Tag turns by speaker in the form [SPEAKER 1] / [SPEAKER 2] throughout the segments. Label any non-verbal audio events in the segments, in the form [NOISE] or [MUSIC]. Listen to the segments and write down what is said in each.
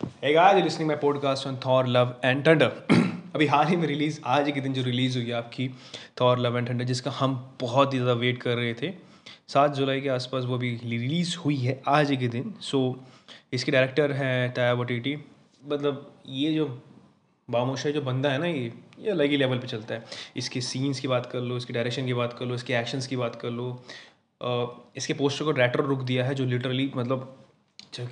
[SPEAKER 1] Hey guys, you're listening my podcast on Thor, Love and Thunder. [CLEARS THROAT] अभी हाल ही में release आज के दिन जो रिलीज़ हुई आपकी थॉर लव एंड थंडर जिसका हम बहुत ही ज़्यादा वेट कर रहे थे। सात जुलाई के आसपास वो अभी रिलीज़ हुई है आज के दिन। सो so, इसके डायरेक्टर हैं ताया वटीटी। मतलब ये जो बामोशा जो बंदा है ना ये ये अलग ही लेवल पे चलता है। इसके सीन्स की बात कर लो इसके डायरेक्शन की बात कर लो इसके एक्शंस की बात कर लो। इसके पोस्टर को डायरेक्टर रुक दिया है जो लिटरली मतलब जो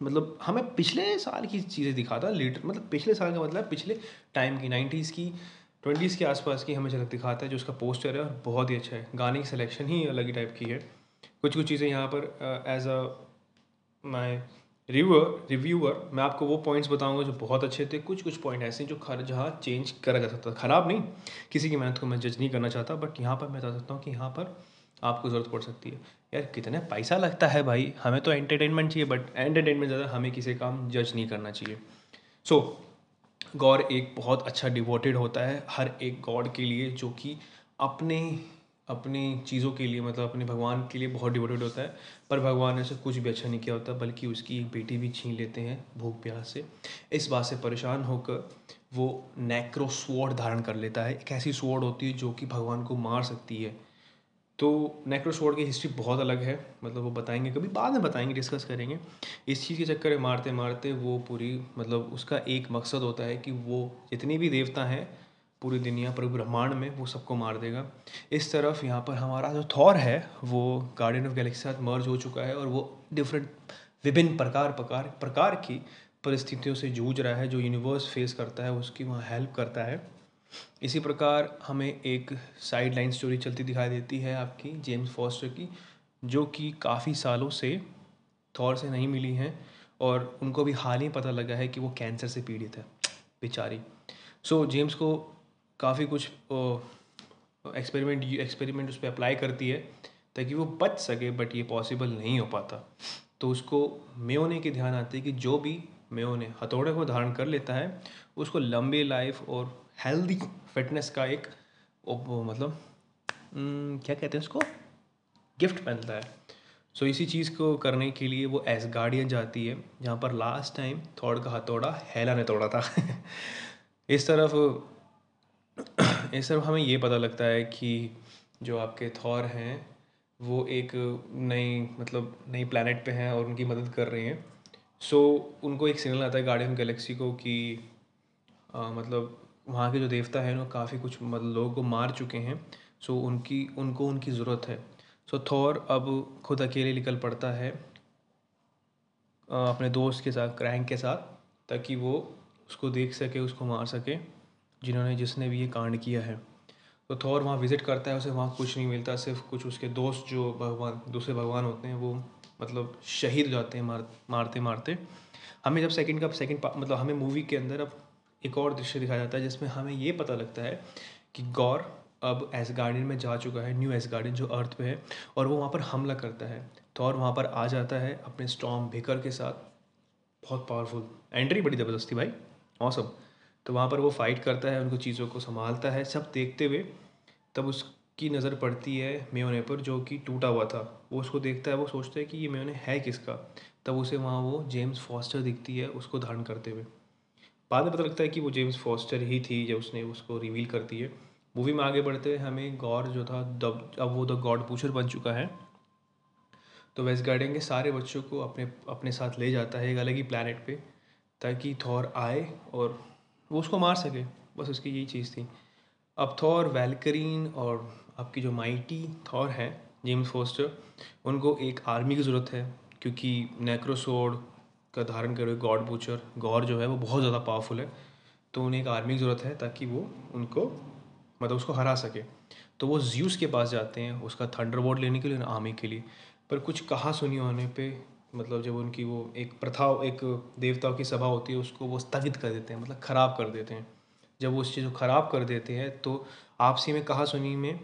[SPEAKER 1] मतलब हमें पिछले साल की चीज़ें दिखाता लिटर मतलब पिछले साल का मतलब पिछले टाइम की नाइन्टीज़ की ट्वेंटीज़ के आसपास की हमें झलक दिखाता है जो उसका पोस्टर है और बहुत ही अच्छा है। गाने की सिलेक्शन ही अलग ही टाइप की है। कुछ कुछ चीज़ें यहाँ पर as a my reviewer reviewer मैं आपको वो पॉइंट्स बताऊँगा जो बहुत अच्छे थे। कुछ कुछ पॉइंट ऐसे हैं जो खर, जहाँ चेंज करा जा सकता था। ख़राब नहीं, किसी की मेहनत को मैं जज नहीं करना चाहता बट यहाँ पर मैं बता सकता हूँ कि यहाँ पर आपको ज़रूरत पड़ सकती है। यार कितने पैसा लगता है भाई। हमें तो एंटरटेनमेंट चाहिए बट एंटरटेनमेंट ज़्यादा हमें किसी काम जज नहीं करना चाहिए। सो so, गौर एक बहुत अच्छा डिवोटेड होता है हर एक गॉड के लिए जो कि अपने अपनी चीज़ों के लिए मतलब अपने भगवान के लिए बहुत डिवोटेड होता है। पर भगवान ने उसे कुछ भी अच्छा नहीं किया होता बल्कि उसकी एक बेटी भी छीन लेते हैं भूख प्यास से। इस बात से परेशान होकर वो नेक्रो स्वॉर्ड धारण कर लेता है। एक ऐसी स्वॉर्ड होती है जो कि भगवान को मार सकती है। तो नेक्रो स्वॉर्ड की हिस्ट्री बहुत अलग है। मतलब वो बताएँगे, कभी बाद में बताएँगे डिस्कस करेंगे। इस चीज़ के चक्कर में मारते मारते वो पूरी मतलब उसका एक मकसद होता है कि वो जितने भी देवता हैं, पूरी दुनिया, पूरे ब्रह्मांड में वो सबको मार देगा। इस तरफ़ यहाँ पर हमारा जो थॉर है, वो गार्डियन ऑफ़ गैलेक्सी साथ मर्ज हो चुका है और वो डिफरेंट विभिन्न प्रकार प्रकार प्रकार की परिस्थितियों से जूझ रहा है, जो यूनिवर्स फेस करता है, उसकी वहाँ हेल्प करता है। इसी प्रकार हमें एक साइड लाइन स्टोरी चलती दिखाई देती है आपकी जेम्स फॉस्टर की जो कि काफ़ी सालों से थॉर से नहीं मिली हैं और उनको भी हाल ही पता लगा है कि वो कैंसर से पीड़ित है बेचारी। सो so, जेम्स को काफ़ी कुछ एक्सपेरिमेंट एक्सपेरिमेंट उस पर अप्लाई करती है ताकि वो बच सके बट ये पॉसिबल नहीं हो पाता। तो उसको मेयोने की ध्यान आती है कि जो भी मेयोने हथौड़े को धारण कर लेता है। उसको लंबी लाइफ और हेल्दी फिटनेस का एक मतलब क्या कहते हैं उसको? गिफ्ट पहनता है। सो इसी चीज़ को करने के लिए वो एस गार्डियन जाती है, जहाँ पर लास्ट टाइम थॉर का हथौड़ा हेला ने तोड़ा था। [LAUGHS] इस तरफ़ इस तरफ़ हमें ये पता लगता है कि जो आपके थॉर हैं, वो एक नई मतलब नई प्लानट पे हैं और उनकी मदद कर रहे हैं। सो so, उनको एक सिग्नल आता है गार्डियन गैलेक्सी को कि आ, मतलब वहाँ के जो देवता हैं वो काफ़ी कुछ मतलब लोगों को मार चुके हैं। सो so, उनकी उनको उनकी ज़रूरत है। सो so, थॉर अब खुद अकेले निकल पड़ता है अ, अपने दोस्त के साथ क्रैंक के साथ ताकि वो उसको देख सके उसको मार सके जिन्होंने जिसने भी ये कांड किया है। तो थॉर वहाँ विज़िट करता है उसे वहाँ कुछ नहीं मिलता सिर्फ़ कुछ उसके दोस्त जो भगवान दूसरे भगवान होते हैं वो मतलब शहीद हो जाते हैं मार, मारते मारते। हमें जब सेकंड का सेकंड मतलब हमें मूवी के अंदर अब एक और दृश्य दिखाया जाता है, जिसमें हमें ये पता लगता है कि गौर अब एस गार्डन में जा चुका है न्यू एस गार्डन जो अर्थ पे है, और वो वहाँ पर हमला करता है। थॉर वहाँ पर आ जाता है अपने स्टॉम बेकर के साथ। बहुत पावरफुल एंट्री बड़ी ज़बरदस्ती भाई। मौसम तो वहाँ पर वो फाइट करता है, उनको चीज़ों को संभालता है। सब देखते हुए तब उसकी नज़र पड़ती है मेयोने पर, जो कि टूटा हुआ था। वो उसको देखता है, वो सोचता है कि ये मेयोने है किसका? तब उसे वहाँ वो जेम्स फॉस्टर दिखती है उसको धारण करते हुए। बाद में पता लगता है कि वो जेम्स फॉस्टर ही थी जब उसने उसको रिवील करती है। मूवी में आगे बढ़ते हुए हमें गौर जो था, दब, अब वो द गॉड पूछर बन चुका है। तो वेस्ट गार्डन के सारे बच्चों को अपने अपने साथ ले जाता है एक अलग ही प्लानट पे, ताकि थॉर आए और वो उसको मार सके। बस उसकी यही चीज़ थी। अब थॉर, वैलकरीन और आपकी जो माइटी थॉर हैं, जेम्स फोस्टर, उनको एक आर्मी की ज़रूरत है, क्योंकि नेक्रोसोड का धारण करे गॉड बूचर, गौर जो है वो बहुत ज़्यादा पावरफुल है तो उन्हें एक आर्मी की ज़रूरत है ताकि वो उनको मतलब उसको हरा सके। तो वो ज्यूस के पास जाते हैं, उसका थंडर लेने के लिए आर्मी के लिए। पर कुछ कहा सुनी होने पे मतलब जब उनकी वो एक प्रथा, एक देवताओं की सभा होती है, उसको वो स्थगित कर देते हैं मतलब ख़राब कर देते हैं। जब वो उस चीज़ को ख़राब कर देते हैं तो आपसी में कहा सुनी में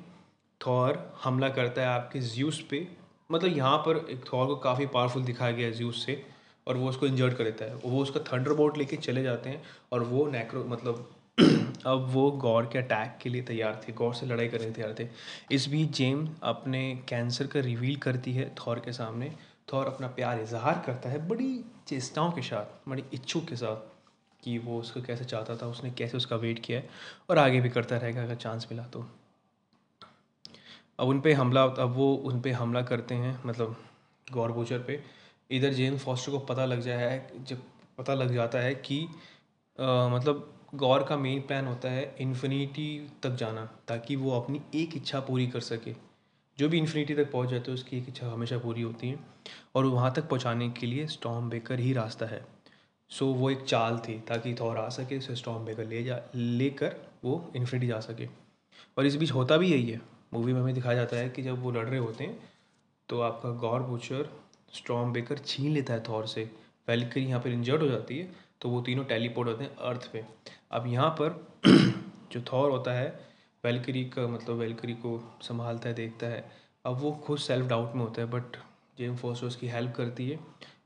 [SPEAKER 1] थॉर हमला करता है आपके ज्यूस पे। मतलब यहाँ पर एक थॉर को काफ़ी पावरफुल दिखाया गया है ज्यूस से, और वो उसको इंजर्ड कर देता है। वो उसका थंडर लेके चले जाते हैं, और वो नेक्रो मतलब [CLEARS THROAT] अब वो गौर के अटैक के लिए तैयार थे, गौर से लड़ाई करने तैयार थे। इस बीच जेम अपने कैंसर का रिवील करती है थॉर के सामने। थॉर अपना प्यार इजहार करता है बड़ी चेष्टाओं के साथ, बड़ी इच्छुक के साथ, कि वो उसको कैसे चाहता था, उसने कैसे उसका वेट किया है, और आगे भी करता रहेगा अगर चांस मिला तो। अब उन पर हमला अब वो उन पर हमला करते हैं मतलब गौर बूचर पे। इधर जेम्स फॉस्टर को पता लग जाया है जब पता लग जाता है कि आ, मतलब गौर का मेन प्लान होता है इन्फिनिटी तक जाना ताकि वो अपनी एक इच्छा पूरी कर सके। जो भी इन्फिनिटी तक पहुँच जाते हैं उसकी एक इच्छा हमेशा पूरी होती है और वहाँ तक पहुँचाने के लिए स्टॉम बेकर ही रास्ता है। सो वो एक चाल थी ताकि थॉर आ सके उसे स्टॉम बेकर ले जा लेकर वो इन्फिनिटी जा सके। और इस बीच होता भी यही है। मूवी में हमें दिखाया जाता है कि जब वो लड़ रहे होते हैं तो आपका गौर बुचर स्ट्रॉम बेकर छीन लेता है थॉर से। वेलकरी यहाँ पर इंजर्ड हो जाती है तो वो तीनों टेलीपोर्ट होते हैं अर्थ पे। अब यहाँ पर [CLEARS THROAT] जो थॉर होता है, वेलकरी का मतलब वेलकरी को संभालता है, देखता है। अब वो खुद सेल्फ डाउट में होता है बट जेम फोस्टर उसकी हेल्प करती है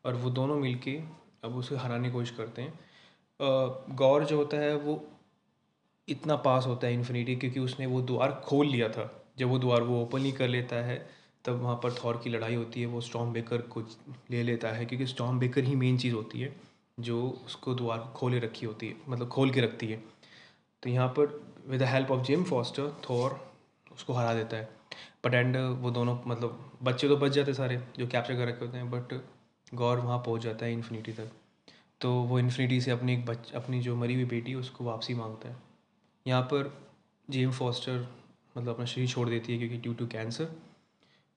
[SPEAKER 1] और वो दोनों मिलके अब उसे हराने की कोशिश करते हैं। गौर जो होता है, वो इतना पास होता है इन्फिनिटी क्योंकि उसने वो द्वार खोल लिया था। जब वो द्वार वो ओपन ही कर लेता है, तब वहाँ पर थॉर की लड़ाई होती है, वो स्टॉम बेकर को ले लेता है, क्योंकि स्टॉम बेकर ही मेन चीज़ होती है, जो उसको द्वार खोले रखी होती है मतलब खोल के रखती है। तो यहाँ पर with the help of Jane Foster Thor उसको हरा देता है। बट एंड वो दोनों मतलब बच्चे तो बच जाते सारे, जो कैप्चर कर रखे होते हैं बट गौर वहाँ पहुँच जाता है इन्फिनिटी तक। तो वो इन्फिनिटी से अपनी एक बच, अपनी जो मरी हुई बेटी उसको वापसी माँगता है। यहाँ पर जेम फॉस्टर मतलब अपना शरीर छोड़ देती है क्योंकि ड्यू टू कैंसर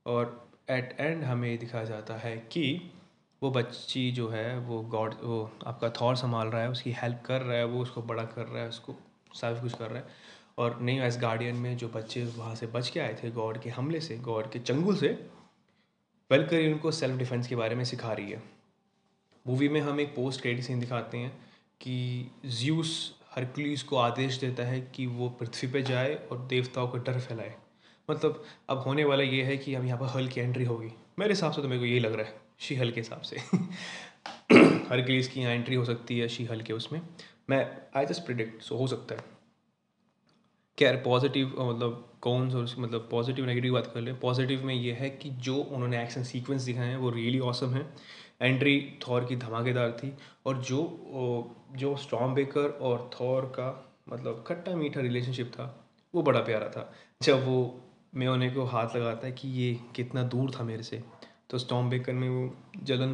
[SPEAKER 1] और एट एंड हमें ये दिखाया जाता है कि वो बच्ची जो है, वो गॉड वो आपका थॉर संभाल रहा है, उसकी हेल्प कर रहा है, वो उसको बड़ा कर रहा है, उसको सब कुछ कर रहा है। और नहीं एज गार्डियन में जो बच्चे वहाँ से बच के आए थे गॉड के हमले से गॉड के चंगुल से वेलकरी उनको सेल्फ डिफेंस के बारे में सिखा रही है। मूवी में हम एक पोस्ट क्रेडिट सीन दिखाते हैं कि ज्यूस हरकुलिस को आदेश देता है कि वो पृथ्वी पे जाए और देवताओं का डर फैलाए। मतलब अब होने वाला ये है कि अब यहाँ पर हल की एंट्री होगी। मेरे हिसाब से तो मेरे को यही लग रहा है शी हल के हिसाब से। [CLEARS THROAT] हरकुलिस की यहाँ एंट्री हो सकती है शी हल के उसमें। मैं आई जस्ट प्रिडिक्ट सो हो सकता है। खैर पॉजिटिव मतलब कौन सा मतलब पॉजिटिव नेगेटिव बात कर लें पॉजिटिव में ये है कि जो उन्होंने एक्शन सीक्वेंस दिखाए हैं, वो रियली ऑसम है। एंट्री थॉर की धमाकेदार थी और जो जो स्टॉम बेकर और थॉर का मतलब खट्टा मीठा रिलेशनशिप था, वो बड़ा प्यारा था। जब वो मेयोने को हाथ लगाता है कि ये कितना दूर था मेरे से तो स्टॉम बेकर में वो जलन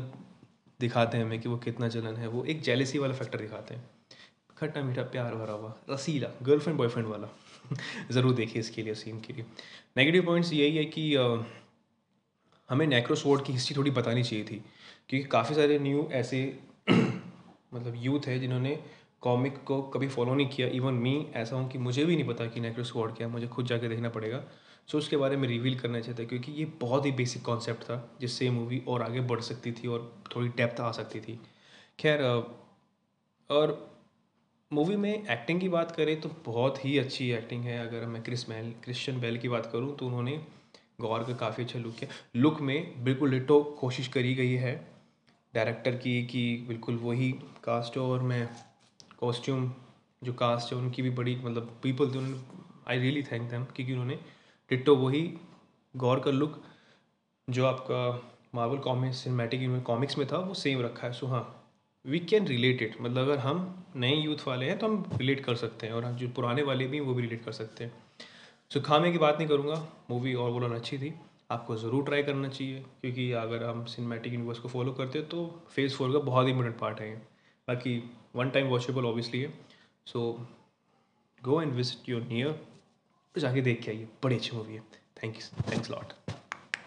[SPEAKER 1] दिखाते हैं हमें कि वो कितना जलन है। वो एक जेलेसी वाला फैक्टर दिखाते हैं। खट्टा मीठा प्यार भरा हुआ रसीला गर्लफ्रेंड बॉयफ्रेंड वाला। [LAUGHS] ज़रूर देखिए इसके लिए सीन के लिए। नेगेटिव पॉइंट्स यही है कि आ, हमें नेक्रोसवोर्ड की हिस्ट्री थोड़ी बतानी चाहिए थी क्योंकि काफ़ी सारे न्यू ऐसे [CLEARS THROAT] मतलब यूथ है जिन्होंने कॉमिक को कभी फॉलो नहीं किया। इवन मी ऐसा हूँ कि मुझे भी नहीं पता कि नेक्रोसवॉर्ड क्या है मुझे खुद जाके देखना पड़ेगा। सो उसके बारे में रिवील करना चाहता क्योंकि ये बहुत ही बेसिक कॉन्सेप्ट था जिससे मूवी और आगे बढ़ सकती थी और थोड़ी डेप्थ आ सकती थी। खैर और मूवी में एक्टिंग की बात करें तो बहुत ही अच्छी एक्टिंग है। अगर मैं क्रिस मैल क्रिश्चियन बेल की बात करूँ तो उन्होंने गौर का काफ़ी अच्छा लुक किया। लुक में बिल्कुल लिटो कोशिश करी गई है डायरेक्टर की कि बिल्कुल वही कास्ट हो और मैं कॉस्ट्यूम जो कास्ट है उनकी भी बड़ी मतलब पीपल थी उन्होंने आई रियली थैंक दैम क्योंकि उन्होंने डिट्टो वही गौर का लुक जो आपका मार्वल कॉमिक्स सिनेमैटिक कॉमिक्स में था, वो सेम रखा है। सो हाँ वी कैन रिलेट इट मतलब अगर हम नए यूथ वाले हैं तो हम रिलेट कर सकते हैं और जो पुराने वाले भी हैं, वो भी रिलेट कर सकते हैं। सो खामे की बात नहीं करूँगा। मूवी और बोलन अच्छी थी। आपको ज़रूर ट्राई करना चाहिए, क्योंकि अगर हम सिनेमैटिक यूनिवर्स को फॉलो करते हैं तो फ़ेज़ फोर का बहुत ही इंपॉर्टेंट पार्ट है बाकी वन टाइम वॉचेबल ऑब्वियसली है। So go and visit your near तो जाके देख के आइए। बड़ी अच्छी मूवी है। Thank you thanks lot